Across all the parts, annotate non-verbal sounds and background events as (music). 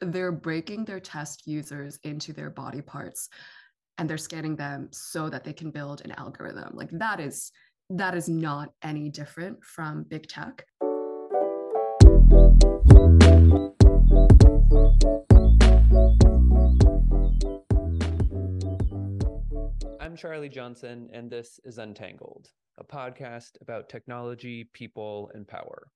they're breaking their test users into their body parts and they're scanning them so that they can build an algorithm. Like that is that is not any different from big tech. I'm Charley Johnson, and this is Untangled, a podcast about technology, people, and power.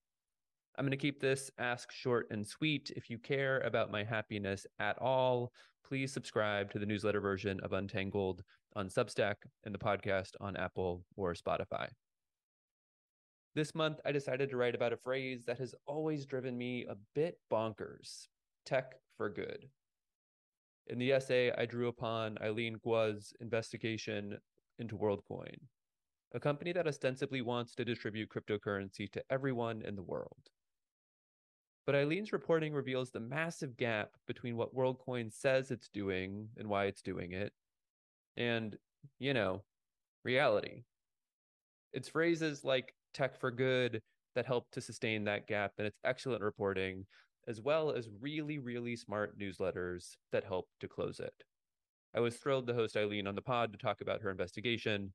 I'm going to keep this ask short and sweet. If you care about my happiness at all, please subscribe to the newsletter version of Untangled on Substack and the podcast on Apple or Spotify. This month, I decided to write about a phrase that has always driven me a bit bonkers tech for good. In the essay, I drew upon Eileen Guo's investigation into WorldCoin, a company that ostensibly wants to distribute cryptocurrency to everyone in the world. But Eileen's reporting reveals the massive gap between what WorldCoin says it's doing and why it's doing it, and, you know, reality. It's phrases like tech for good that help to sustain that gap, and it's excellent reporting, as well as really, really smart newsletters that help to close it. I was thrilled to host Eileen on the pod to talk about her investigation.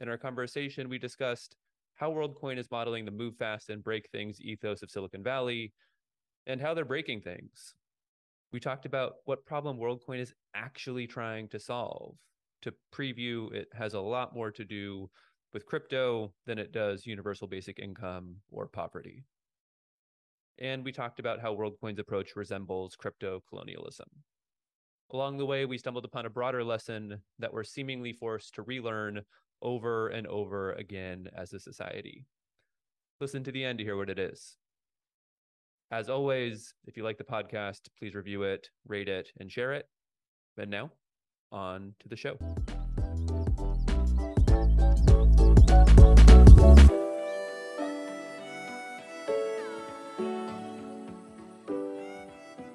In our conversation, we discussed how WorldCoin is modeling the move fast and break things ethos of Silicon Valley, and how they're breaking things. We talked about what problem WorldCoin is actually trying to solve. To preview, it has a lot more to do with crypto than it does universal basic income or poverty. And we talked about how WorldCoin's approach resembles crypto colonialism. Along the way, we stumbled upon a broader lesson that we're seemingly forced to relearn over and over again as a society. Listen to the end to hear what it is. As always, if you like the podcast, please review it, rate it, and share it. And now, on to the show.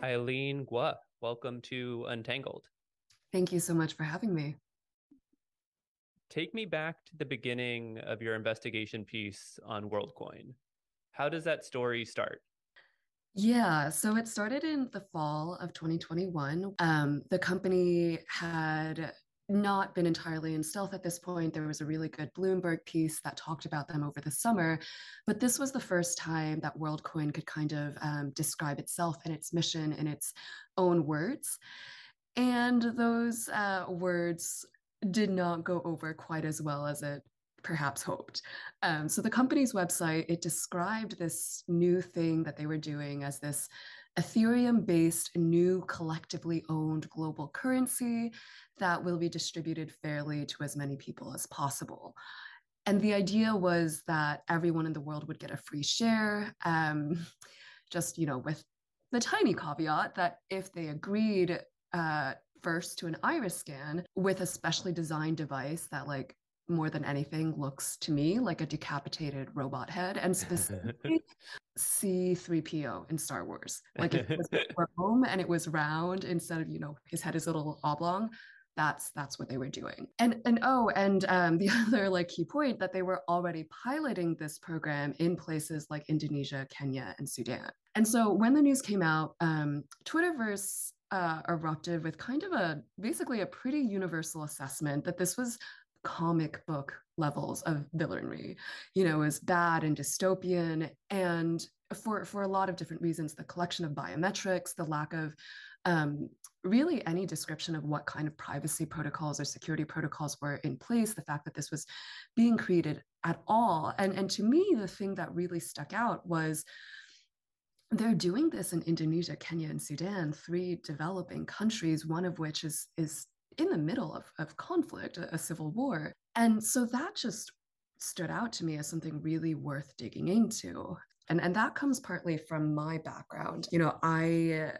Eileen Guo, welcome to Untangled. Thank you so much for having me. Take me back to the beginning of your investigation piece on WorldCoin. How does that story start? Yeah, so it started in the fall of 2021. Um, the company had not been entirely in stealth at this point. There was a really good Bloomberg piece that talked about them over the summer, but this was the first time that WorldCoin could kind of um, describe itself and its mission in its own words. And those uh, words did not go over quite as well as it perhaps hoped. Um, so the company's website, it described this new thing that they were doing as this Ethereum based new collectively owned global currency that will be distributed fairly to as many people as possible. And the idea was that everyone in the world would get a free share, um, (laughs) just, you know, with the tiny caveat that if they agreed uh, first to an iris scan with a specially designed device that like more than anything looks to me like a decapitated robot head and specifically (laughs) C3PO in Star Wars. Like if it was home (laughs) and it was round instead of, you know, his head is a little oblong. That's that's what they were doing. And and oh, and um, (laughs) the other like key point that they were already piloting this program in places like Indonesia, Kenya, and Sudan. And so when the news came out, um, Twitterverse uh, erupted with kind of a basically a pretty universal assessment that this was comic book levels of villainy. You know, is bad and dystopian, and for for a lot of different reasons, the collection of biometrics, the lack of um, really any description of what kind of privacy protocols or security protocols were in place, the fact that this was being created at all. And, and to me, the thing that really stuck out was they're doing this in Indonesia, Kenya, and Sudan, three developing countries, one of which is, is in the middle of, of conflict, a, a civil war. And so that just stood out to me as something really worth digging into. And, and that comes partly from my background. You know, I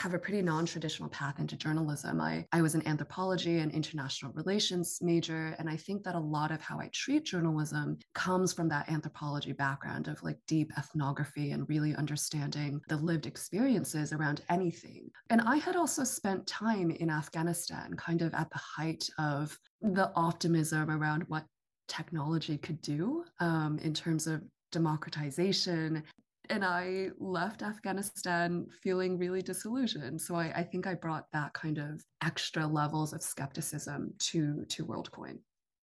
have a pretty non-traditional path into journalism. I, I was an anthropology and international relations major. And I think that a lot of how I treat journalism comes from that anthropology background of like deep ethnography and really understanding the lived experiences around anything. And I had also spent time in Afghanistan, kind of at the height of the optimism around what technology could do um, in terms of democratization and I left Afghanistan feeling really disillusioned. So I, I, think I brought that kind of extra levels of skepticism to to WorldCoin.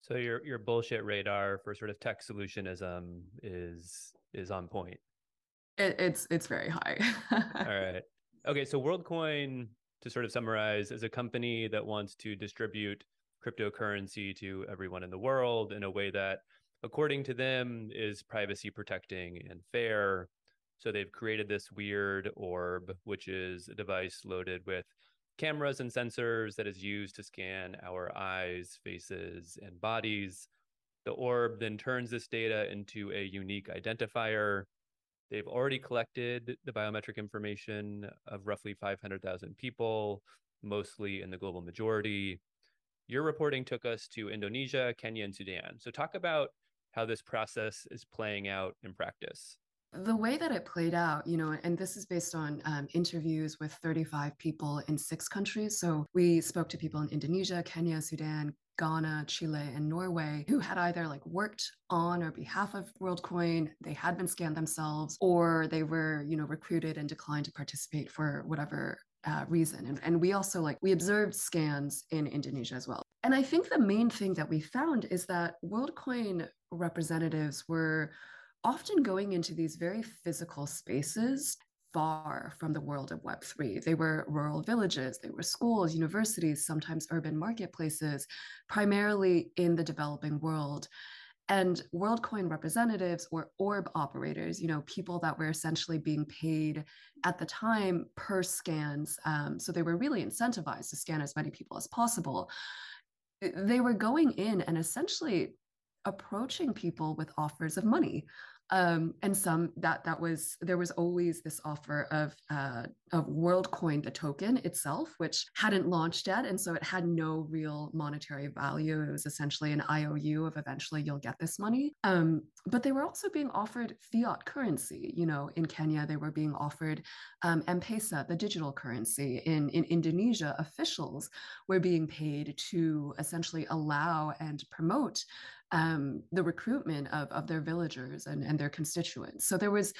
So your your bullshit radar for sort of tech solutionism is is on point. It, it's it's very high. (laughs) All right. Okay. So WorldCoin, to sort of summarize, is a company that wants to distribute cryptocurrency to everyone in the world in a way that, according to them, is privacy protecting and fair. So they've created this weird orb, which is a device loaded with cameras and sensors that is used to scan our eyes, faces, and bodies. The orb then turns this data into a unique identifier. They've already collected the biometric information of roughly 500,000 people, mostly in the global majority. Your reporting took us to Indonesia, Kenya, and Sudan. So, talk about how this process is playing out in practice the way that it played out, you know, and this is based on um, interviews with 35 people in six countries. So we spoke to people in Indonesia, Kenya, Sudan, Ghana, Chile, and Norway who had either like worked on or behalf of WorldCoin, they had been scanned themselves, or they were, you know, recruited and declined to participate for whatever uh, reason. And, and we also like, we observed scans in Indonesia as well. And I think the main thing that we found is that WorldCoin representatives were often going into these very physical spaces far from the world of Web3. They were rural villages, they were schools, universities, sometimes urban marketplaces, primarily in the developing world. And WorldCoin representatives or orb operators, you know, people that were essentially being paid at the time per scans. Um, so they were really incentivized to scan as many people as possible. They were going in and essentially approaching people with offers of money um, and some that that was there was always this offer of uh, of WorldCoin, the token itself, which hadn't launched yet, and so it had no real monetary value. It was essentially an IOU of eventually you'll get this money. Um, but they were also being offered fiat currency. You know, in Kenya they were being offered um, M-Pesa, the digital currency. In in Indonesia, officials were being paid to essentially allow and promote um, the recruitment of, of their villagers and, and their constituents. So there was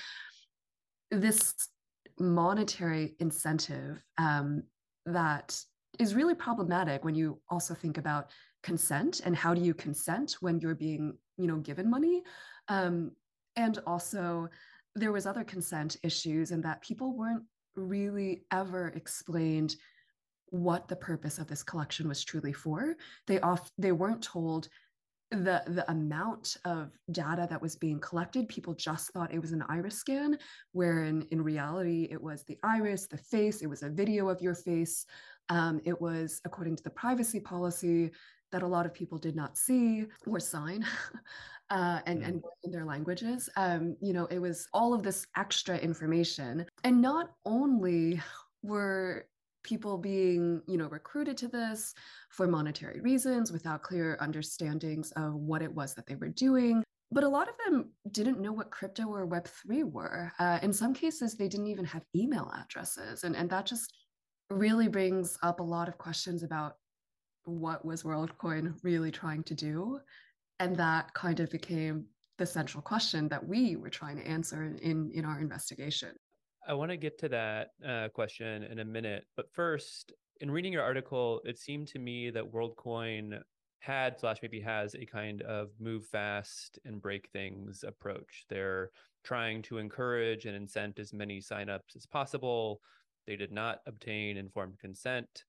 this monetary incentive um, that is really problematic when you also think about consent and how do you consent when you're being you know given money um, and also there was other consent issues and that people weren't really ever explained what the purpose of this collection was truly for they off they weren't told the the amount of data that was being collected people just thought it was an iris scan where in, in reality it was the iris the face it was a video of your face. Um, it was according to the privacy policy that a lot of people did not see or sign (laughs) uh, and, mm. and in their languages. Um, you know it was all of this extra information. And not only were people being you know recruited to this for monetary reasons without clear understandings of what it was that they were doing. But a lot of them didn't know what crypto or web3 were. Uh, in some cases they didn't even have email addresses. And, and that just really brings up a lot of questions about what was worldcoin really trying to do. And that kind of became the central question that we were trying to answer in in our investigation I want to get to that uh, question in a minute. But first, in reading your article, it seemed to me that WorldCoin had slash maybe has a kind of move fast and break things approach. They're trying to encourage and incent as many signups as possible. They did not obtain informed consent.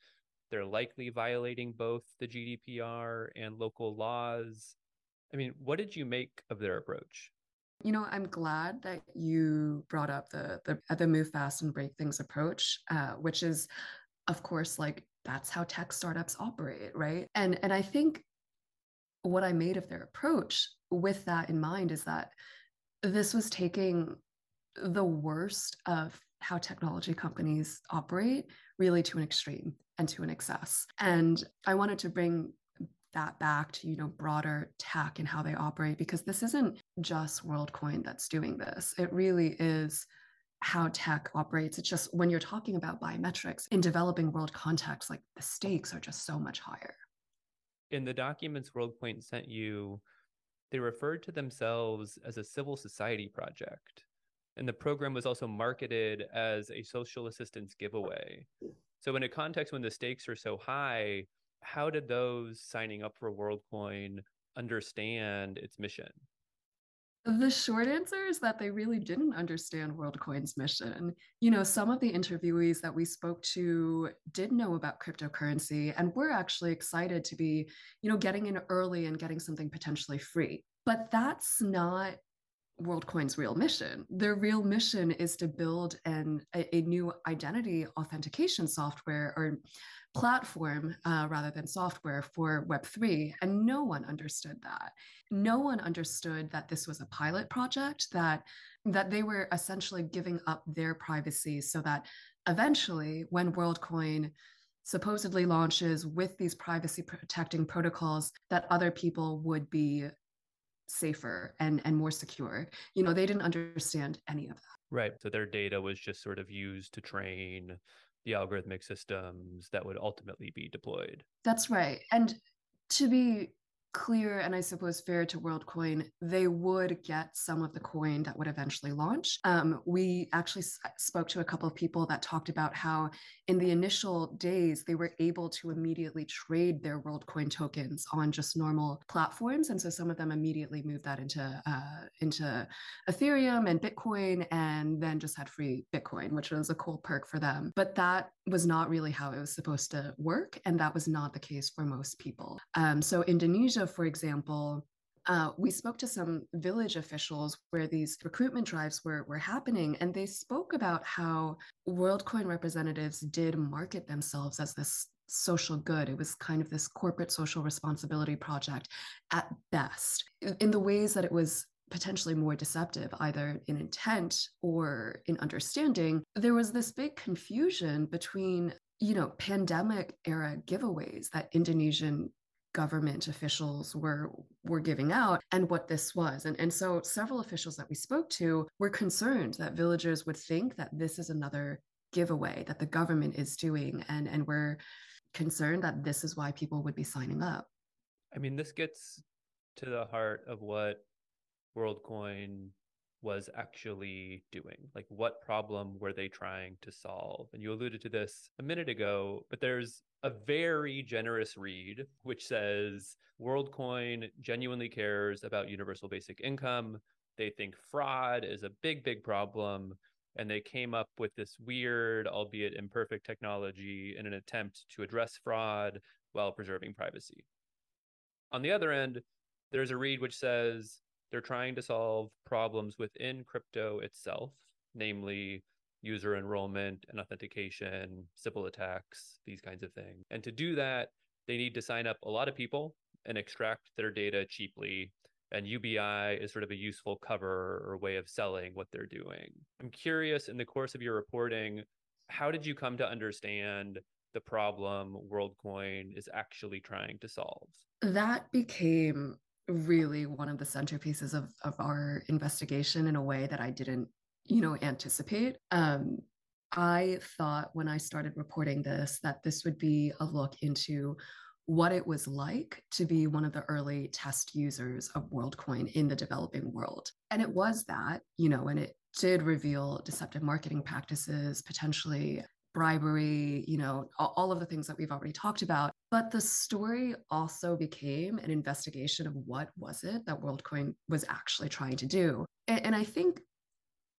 They're likely violating both the GDPR and local laws. I mean, what did you make of their approach? You know, I'm glad that you brought up the the the move fast and break things approach, uh, which is, of course, like that's how tech startups operate, right? And and I think what I made of their approach with that in mind is that this was taking the worst of how technology companies operate really to an extreme and to an excess. And I wanted to bring that back to you know broader tech and how they operate because this isn't just WorldCoin that's doing this. It really is how tech operates. It's just when you're talking about biometrics in developing world context, like the stakes are just so much higher. In the documents WorldCoin sent you, they referred to themselves as a civil society project. And the program was also marketed as a social assistance giveaway. So, in a context when the stakes are so high, how did those signing up for WorldCoin understand its mission? The short answer is that they really didn't understand WorldCoin's mission. You know, some of the interviewees that we spoke to did know about cryptocurrency and were actually excited to be, you know, getting in early and getting something potentially free. But that's not WorldCoin's real mission. Their real mission is to build an a, a new identity authentication software or platform uh, rather than software for Web3. And no one understood that. No one understood that this was a pilot project, that, that they were essentially giving up their privacy so that eventually, when WorldCoin supposedly launches with these privacy protecting protocols, that other people would be safer and, and more secure. You know, they didn't understand any of that. Right. So their data was just sort of used to train the algorithmic systems that would ultimately be deployed. That's right. And to be clear and I suppose fair to WorldCoin, they would get some of the coin that would eventually launch. Um, we actually s- spoke to a couple of people that talked about how in the initial days they were able to immediately trade their WorldCoin tokens on just normal platforms, and so some of them immediately moved that into uh, into Ethereum and Bitcoin, and then just had free Bitcoin, which was a cool perk for them. But that was not really how it was supposed to work, and that was not the case for most people. Um, so Indonesia for example, uh, we spoke to some village officials where these recruitment drives were, were happening, and they spoke about how WorldCoin representatives did market themselves as this social good. It was kind of this corporate social responsibility project at best, in the ways that it was potentially more deceptive, either in intent or in understanding. There was this big confusion between you know pandemic era giveaways that indonesian government officials were were giving out and what this was. And, and so several officials that we spoke to were concerned that villagers would think that this is another giveaway that the government is doing and and we're concerned that this is why people would be signing up. I mean this gets to the heart of what worldcoin was actually doing. Like what problem were they trying to solve? And you alluded to this a minute ago but there's a very generous read, which says WorldCoin genuinely cares about universal basic income. They think fraud is a big, big problem. And they came up with this weird, albeit imperfect technology in an attempt to address fraud while preserving privacy. On the other end, there's a read which says they're trying to solve problems within crypto itself, namely user enrollment and authentication, Sybil attacks, these kinds of things. And to do that, they need to sign up a lot of people and extract their data cheaply. And UBI is sort of a useful cover or way of selling what they're doing. I'm curious in the course of your reporting, how did you come to understand the problem WorldCoin is actually trying to solve? That became really one of the centerpieces of, of our investigation in a way that I didn't you know anticipate um, i thought when i started reporting this that this would be a look into what it was like to be one of the early test users of WorldCoin in the developing world. And it was that, you know, and it did reveal deceptive marketing practices, potentially bribery, you know, all of the things that we've already talked about. But the story also became an investigation of what was it that WorldCoin was actually trying to do. And, I think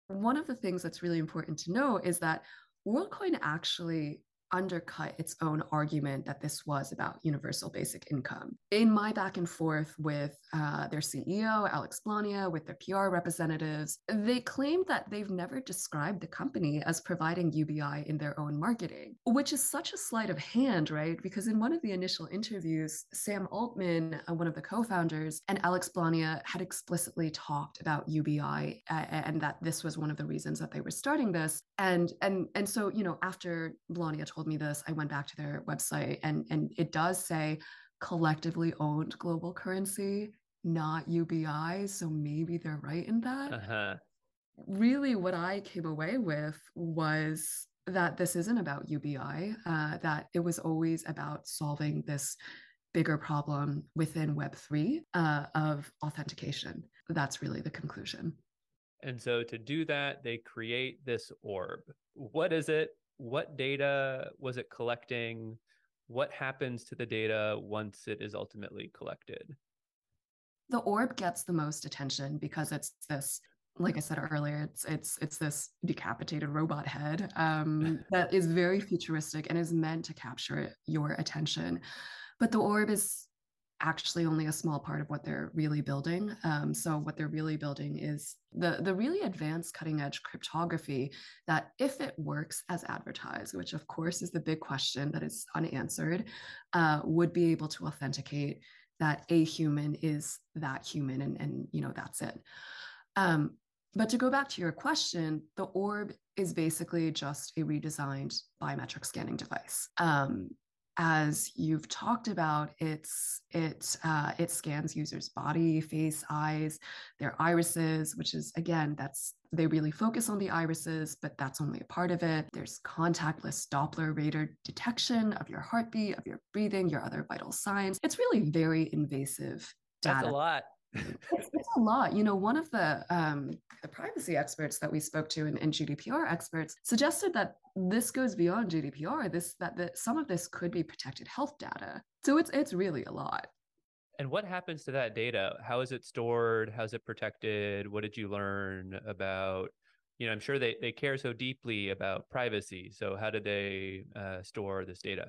one of the things that's really important to know is that WorldCoin actually undercut its own argument that this was about universal basic income. In my back and forth with uh, their CEO, Alex Blania, with their PR representatives, they claimed that they've never described the company as providing UBI in their own marketing, which is such a sleight of hand, right? Because in one of the initial interviews, Sam Altman, uh, one of the co founders, and Alex Blania had explicitly talked about UBI uh, and that this was one of the reasons that they were starting this. And, and, and so, you know, after Blania told told me this, I went back to their website and, and it does say collectively owned global currency, not UBI. So maybe they're right in that. Uh-huh. Really, what I came away with was that this isn't about UBI, uh, that it was always about solving this bigger problem within Web3 uh, of authentication. That's really the conclusion. And so to do that, they create this orb. What is it? What data was it collecting? What happens to the data once it is ultimately collected? The orb gets the most attention because it's this like I said earlier, it's it's it's this decapitated robot head um, (laughs) that is very futuristic and is meant to capture your attention. But the orb is actually only a small part of what they're really building. Um, so what they're really building is the the really advanced cutting edge cryptography that if it works as advertised, which of course is the big question that is unanswered, uh, would be able to authenticate that a human is that human and and you know that's it. Um, but to go back to your question, the orb is basically just a redesigned biometric scanning device. Um, as you've talked about, it's it uh, it scans users' body, face, eyes, their irises, which is again that's they really focus on the irises, but that's only a part of it. There's contactless Doppler radar detection of your heartbeat, of your breathing, your other vital signs. It's really very invasive. Data. That's a lot it's, a lot. You know, one of the um, the privacy experts that we spoke to and, and, GDPR experts suggested that this goes beyond GDPR. This that that some of this could be protected health data. So it's it's really a lot. And what happens to that data? How is it stored? How's it protected? What did you learn about? You know, I'm sure they, they care so deeply about privacy. So how do they uh, store this data?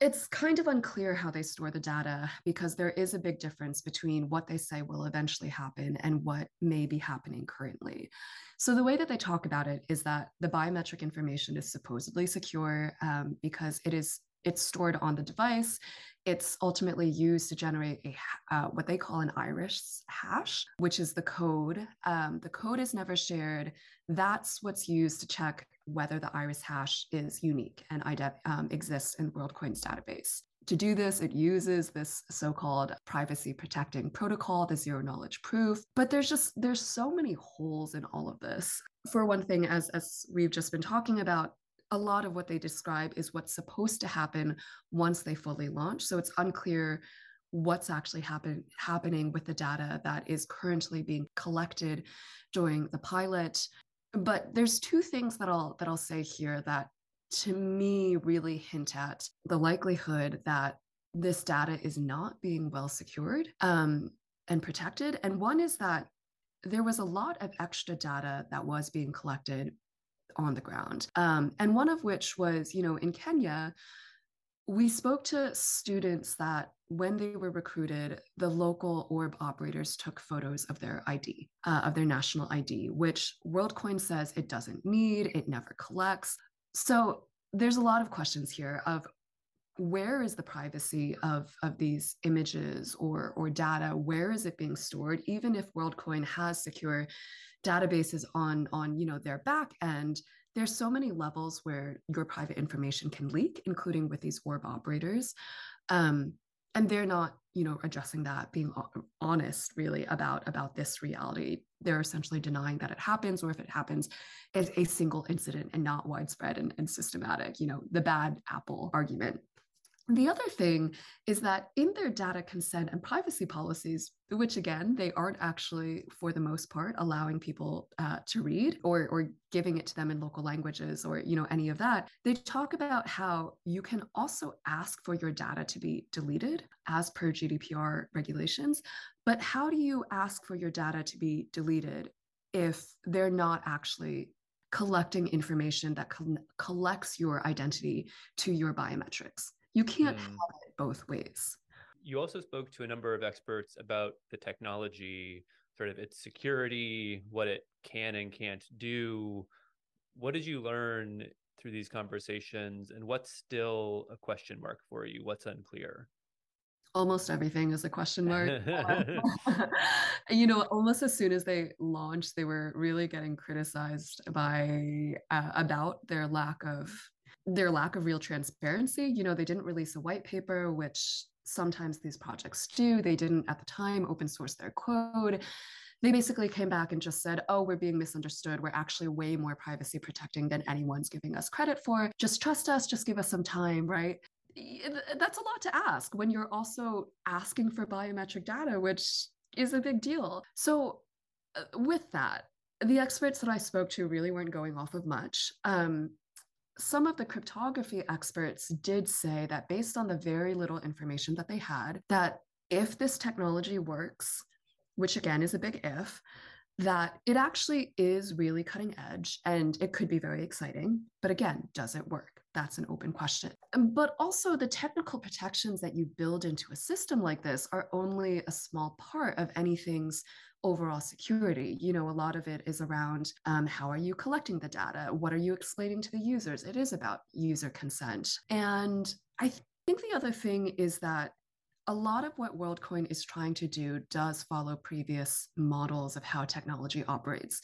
It's kind of unclear how they store the data because there is a big difference between what they say will eventually happen and what may be happening currently. So, the way that they talk about it is that the biometric information is supposedly secure um, because it is it's stored on the device. It's ultimately used to generate a uh, what they call an iris hash, which is the code. Um, the code is never shared. That's what's used to check whether the iris hash is unique and um, exists in WorldCoin's database. To do this, it uses this so-called privacy protecting protocol, the zero knowledge proof. But there's just there's so many holes in all of this. For one thing, as as we've just been talking about, a lot of what they describe is what's supposed to happen once they fully launch. So it's unclear what's actually happen, happening with the data that is currently being collected during the pilot but there's two things that I'll that I'll say here that to me really hint at the likelihood that this data is not being well secured um, and protected. And one is that there was a lot of extra data that was being collected on the ground. Um, and one of which was, you know, in Kenya, we spoke to students that when they were recruited, the local orb operators took photos of their ID, uh, of their national ID, which WorldCoin says it doesn't need, it never collects. So there's a lot of questions here of where is the privacy of, of these images or, or data? Where is it being stored? Even if WorldCoin has secure databases on, on you know, their back end, there's so many levels where your private information can leak, including with these orb operators. Um, and they're not, you know, addressing that, being honest really about about this reality. They're essentially denying that it happens, or if it happens, as a single incident and not widespread and, and systematic. You know, the bad apple argument the other thing is that in their data consent and privacy policies, which again, they aren't actually, for the most part, allowing people uh, to read or, or giving it to them in local languages or you know any of that, they talk about how you can also ask for your data to be deleted as per GDPR regulations. But how do you ask for your data to be deleted if they're not actually collecting information that co- collects your identity to your biometrics? You can't mm. have it both ways. You also spoke to a number of experts about the technology, sort of its security, what it can and can't do. What did you learn through these conversations, and what's still a question mark for you? What's unclear? almost everything is a question mark. (laughs) (laughs) you know, almost as soon as they launched, they were really getting criticized by uh, about their lack of their lack of real transparency. You know, they didn't release a white paper, which sometimes these projects do. They didn't at the time open source their code. They basically came back and just said, oh, we're being misunderstood. We're actually way more privacy protecting than anyone's giving us credit for. Just trust us, just give us some time, right? That's a lot to ask when you're also asking for biometric data, which is a big deal. So, uh, with that, the experts that I spoke to really weren't going off of much. Um, some of the cryptography experts did say that based on the very little information that they had, that if this technology works, which again is a big if, that it actually is really cutting edge and it could be very exciting. But again, does it work? That's an open question. But also, the technical protections that you build into a system like this are only a small part of anything's overall security. You know, a lot of it is around um, how are you collecting the data? What are you explaining to the users? It is about user consent. And I th- think the other thing is that a lot of what WorldCoin is trying to do does follow previous models of how technology operates.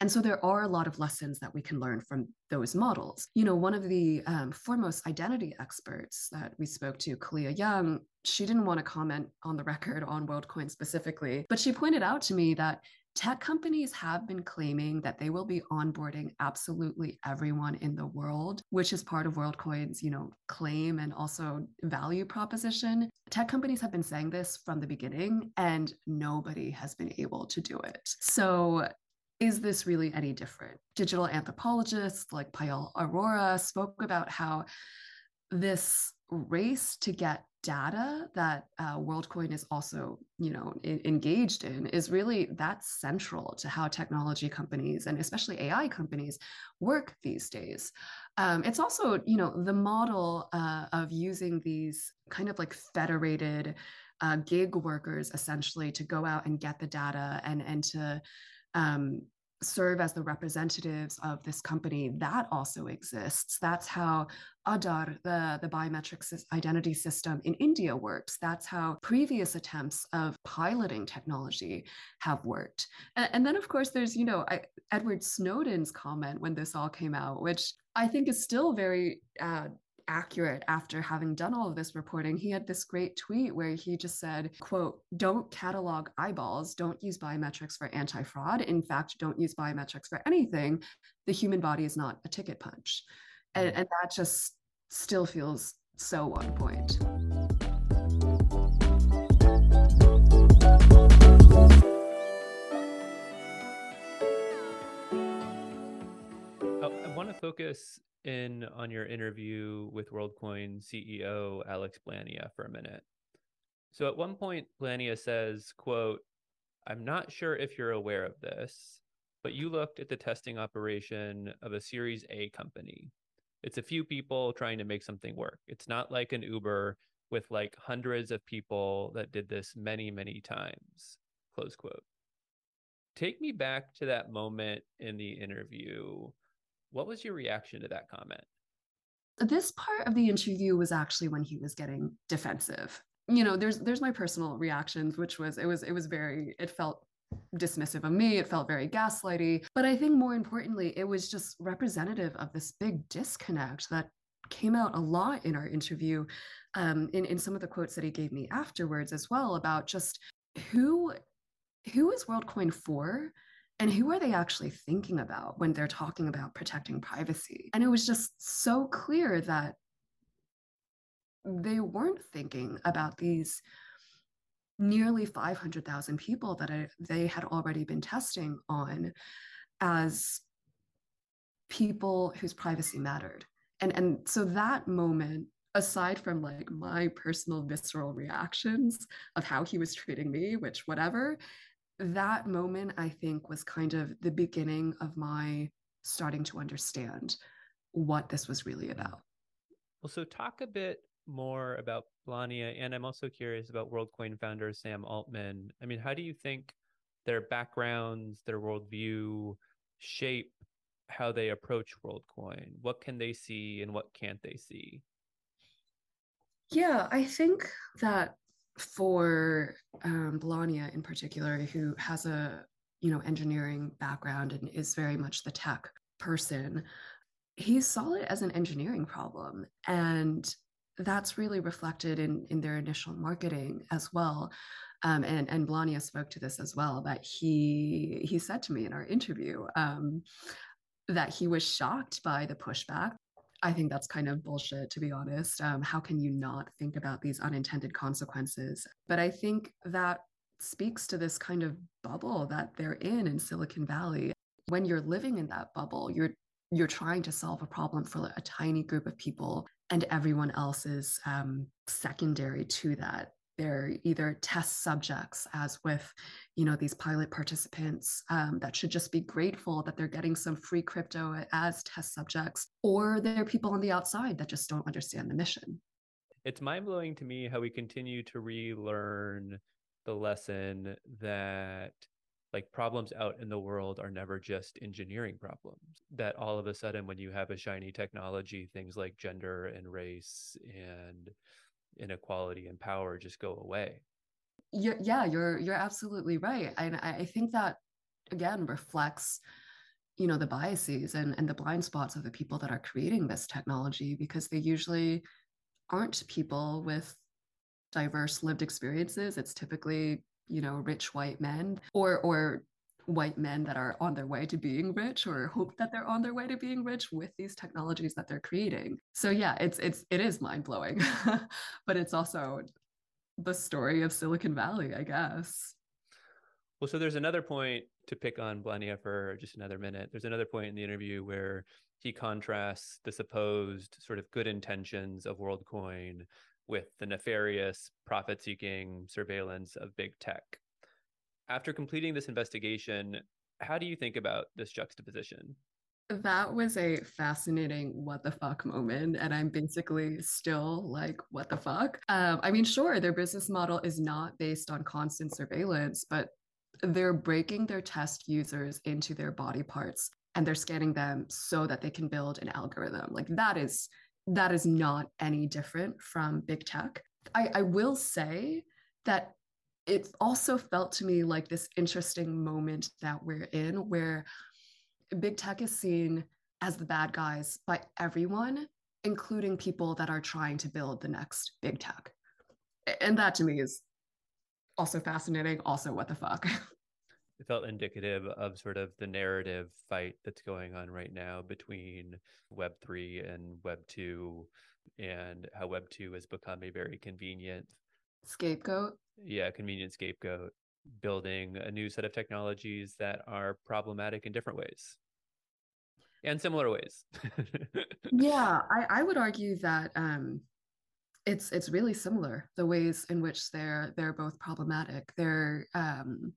And so there are a lot of lessons that we can learn from those models. You know, one of the um, foremost identity experts that we spoke to, Kaliya Young, she didn't want to comment on the record on WorldCoin specifically, but she pointed out to me that tech companies have been claiming that they will be onboarding absolutely everyone in the world which is part of worldcoin's you know claim and also value proposition tech companies have been saying this from the beginning and nobody has been able to do it so is this really any different? Digital anthropologists like Payal Arora spoke about how this race to get data that uh, WorldCoin is also, you know, engaged in is really that's central to how technology companies and especially AI companies work these days. Um, it's also, you know, the model uh, of using these kind of like federated uh, gig workers essentially to go out and get the data and and to um, serve as the representatives of this company that also exists. That's how Aadhaar the, the biometric identity system in india works. That's how previous attempts of piloting technology have worked. And, and then of course there's you know I, edward snowden's comment when this all came out which i think is still very uh, accurate after having done all of this reporting. He had this great tweet where he just said quote don't catalog eyeballs. Don't use biometrics for anti-fraud. In fact don't use biometrics for anything. The human body is not a ticket punch. And, mm-hmm. and that just still feels so on point. Oh, I want to focus in on your interview with WorldCoin CEO Alex Blania for a minute. So at one point, Blania says, quote, I'm not sure if you're aware of this, but you looked at the testing operation of a Series A company. It's a few people trying to make something work. It's not like an Uber with like hundreds of people that did this many, many times. Close quote. Take me back to that moment in the interview what was your reaction to that comment? This part of the interview was actually when he was getting defensive. You know, there's there's my personal reactions, which was it was it was very it felt dismissive of me. It felt very gaslighty. But I think more importantly, it was just representative of this big disconnect that came out a lot in our interview um, in, in some of the quotes that he gave me afterwards as well about just who who is WorldCoin for and who are they actually thinking about when they're talking about protecting privacy? And it was just so clear that they weren't thinking about these nearly 500,000 people that I, they had already been testing on as people whose privacy mattered. And, and so that moment, aside from like my personal visceral reactions of how he was treating me, which whatever, that moment, I think, was kind of the beginning of my starting to understand what this was really mm. about. Well, so talk a bit more about Blania, and I'm also curious about WorldCoin founder Sam Altman. I mean, how do you think their backgrounds, their worldview shape how they approach WorldCoin? What can they see and what can't they see? Yeah, I think that for um, Blania in particular, who has a you know engineering background and is very much the tech person, he saw it as an engineering problem, and that's really reflected in in their initial marketing as well. Um, and and Blania spoke to this as well. That he he said to me in our interview um, that he was shocked by the pushback I think that's kind of bullshit, to be honest. Um, how can you not think about these unintended consequences? But I think that speaks to this kind of bubble that they're in in Silicon Valley. when you're living in that bubble, you're you're trying to solve a problem for a tiny group of people and everyone else is um, secondary to that they're either test subjects as with you know these pilot participants um, that should just be grateful that they're getting some free crypto as test subjects or they're people on the outside that just don't understand the mission. It's mind-blowing to me how we continue to relearn the lesson that like problems out in the world are never just engineering problems that all of a sudden when you have a shiny technology things like gender and race and inequality and power just go away. You're, yeah you're you're absolutely right. And I, I think that again reflects you know the biases and, and the blind spots of the people that are creating this technology because they usually aren't people with diverse lived experiences. It's typically you know rich white men or or white men that are on their way to being rich or hope that they're on their way to being rich with these technologies that they're creating. So yeah, it's it's it is mind-blowing. (laughs) but it's also the story of Silicon Valley, I guess. Well, so there's another point to pick on Blania for just another minute. There's another point in the interview where he contrasts the supposed sort of good intentions of WorldCoin with the nefarious profit seeking surveillance of big tech after completing this investigation, how do you think about this juxtaposition? That was a fascinating what the fuck moment. And I'm basically still like, what the fuck? Um, I mean, sure, their business model is not based on constant surveillance, but they're breaking their test users into their body parts and they're scanning them so that they can build an algorithm. Like that is that is not any different from big tech. I, I will say that it also felt to me like this interesting moment that we're in where big tech is seen as the bad guys by everyone, including people that are trying to build the next big tech. And that to me is also fascinating. Also, what the fuck? (laughs) It felt indicative of sort of the narrative fight that's going on right now between Web3 and Web2 and how Web2 has become a very convenient scapegoat? Yeah convenient scapegoat building a new set of technologies that are problematic in different ways. And similar ways. (laughs) Yeah I, I would argue that um it's it's really similar the ways in which they're they're both problematic. They're um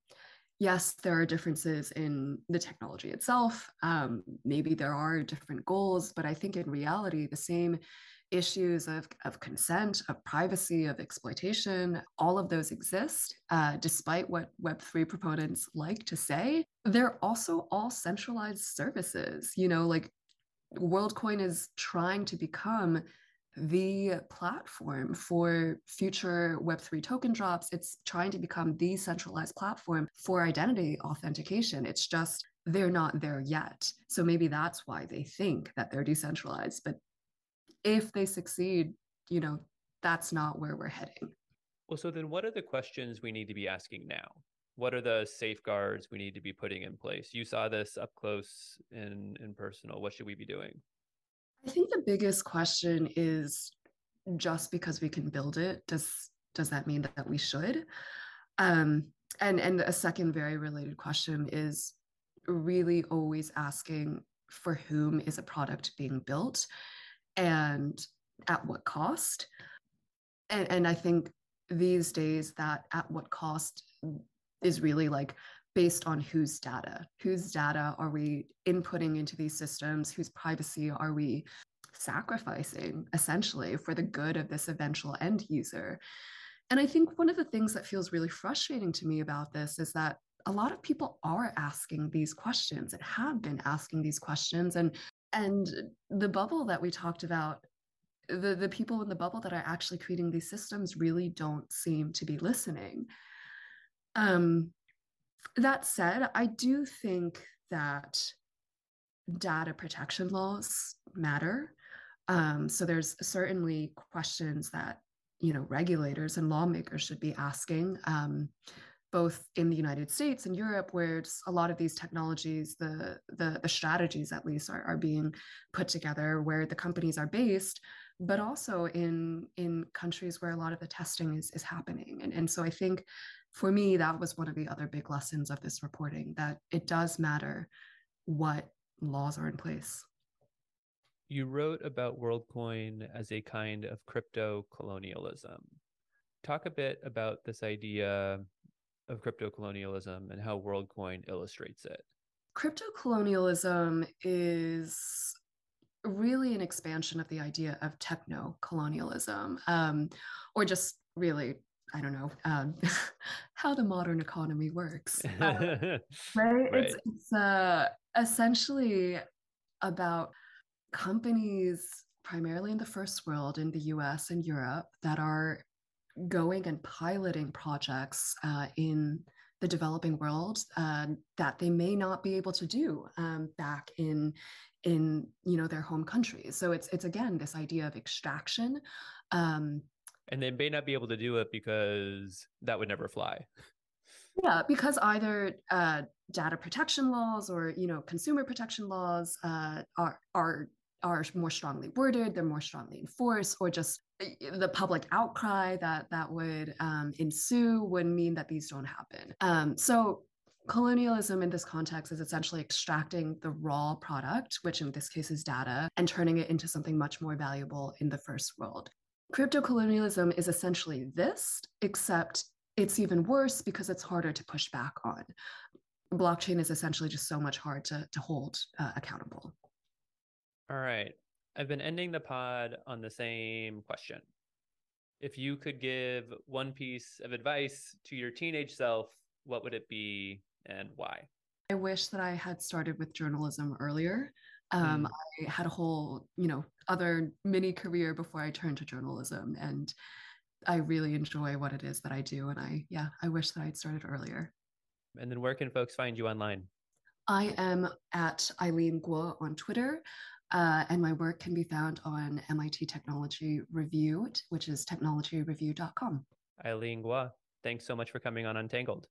yes there are differences in the technology itself um maybe there are different goals but i think in reality the same issues of, of consent, of privacy, of exploitation, all of those exist, uh, despite what Web3 proponents like to say. They're also all centralized services. You know, like WorldCoin is trying to become the platform for future Web3 token drops. It's trying to become the centralized platform for identity authentication. It's just they're not there yet. So maybe that's why they think that they're decentralized, but if they succeed, you know, that's not where we're heading. Well, so then what are the questions we need to be asking now? What are the safeguards we need to be putting in place? You saw this up close and in personal. What should we be doing? I think the biggest question is just because we can build it, does does that mean that we should? Um, and and a second very related question is really always asking for whom is a product being built and at what cost. And, and I think these days that at what cost is really like based on whose data? Whose data are we inputting into these systems? Whose privacy are we sacrificing essentially for the good of this eventual end user? And i think one of the things that feels really frustrating to me about this is that a lot of people are asking these questions and have been asking these questions and and the bubble that we talked about the the people in the bubble that are actually creating these systems really don't seem to be listening. Um that said i do think that data protection laws matter. Um, so there's certainly questions that you know regulators and lawmakers should be asking. Um, both in the United States and Europe, where a lot of these technologies, the, the, the strategies at least, are, are being put together, where the companies are based, but also in in countries where a lot of the testing is is happening. And, and so I think for me, that was one of the other big lessons of this reporting that it does matter what laws are in place. You wrote about WorldCoin as a kind of crypto colonialism. Talk a bit about this idea of crypto colonialism and how WorldCoin illustrates it. Crypto colonialism is really an expansion of the idea of techno colonialism, um, or just really, I don't know, um, (laughs) how the modern economy works. Uh, (laughs) right? right? It's, it's uh, essentially about companies, primarily in the first world, in the US and Europe, that are going and piloting projects uh, in the developing world uh, that they may not be able to do um, back in in you know their home countries. So it's it's again this idea of extraction um, and they may not be able to do it because that would never fly. Yeah because either uh, data protection laws or you know consumer protection laws uh, are are are more strongly worded they're more strongly enforced or just the public outcry that that would um, ensue would mean that these don't happen. Um, so colonialism in this context is essentially extracting the raw product, which in this case is data, and turning it into something much more valuable in the first world. Crypto colonialism is essentially this, except it's even worse because it's harder to push back on. Blockchain is essentially just so much hard to, to hold uh, accountable. All right. I've been ending the pod on the same question. If you could give one piece of advice to your teenage self, what would it be and why? I wish that I had started with journalism earlier. Um, mm. I had a whole, you know, other mini career before I turned to journalism, and I really enjoy what it is that I do. And I, yeah, I wish that I'd started earlier. And then, where can folks find you online? I am at Eileen Guo on Twitter. Uh, and my work can be found on MIT Technology Review, which is technologyreview.com. Eileen Guo, thanks so much for coming on Untangled.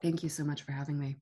Thank you so much for having me.